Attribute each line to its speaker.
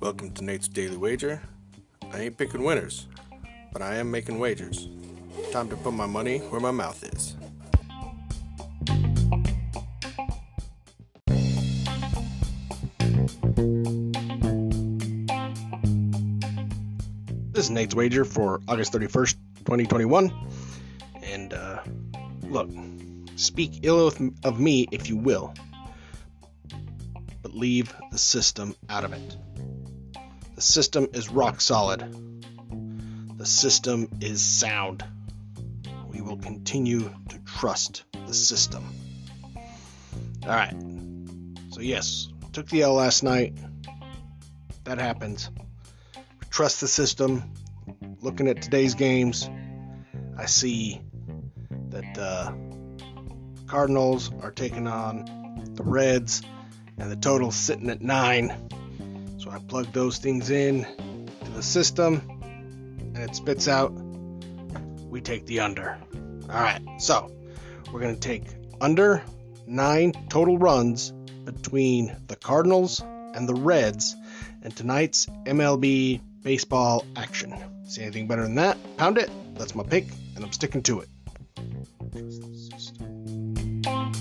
Speaker 1: Welcome to Nate's Daily Wager. I ain't picking winners, but I am making wagers. Time to put my money where my mouth is. This is Nate's Wager for August 31st, 2021. And uh, look, speak ill of, me if you will, but leave the system out of it. The system is rock solid. The system is sound. We will continue to trust the system. All right. So, yes, took the L last night. That happens. Trust the system. Looking at today's games, I see that uh, Cardinals are taking on the Reds, and the total's sitting at nine. So I plug those things in to the system, and it spits out. We take the under. All right, so we're going to take under nine total runs between the Cardinals and the Reds in tonight's MLB baseball action. See anything better than that? Pound it. That's my pick, and I'm sticking to it.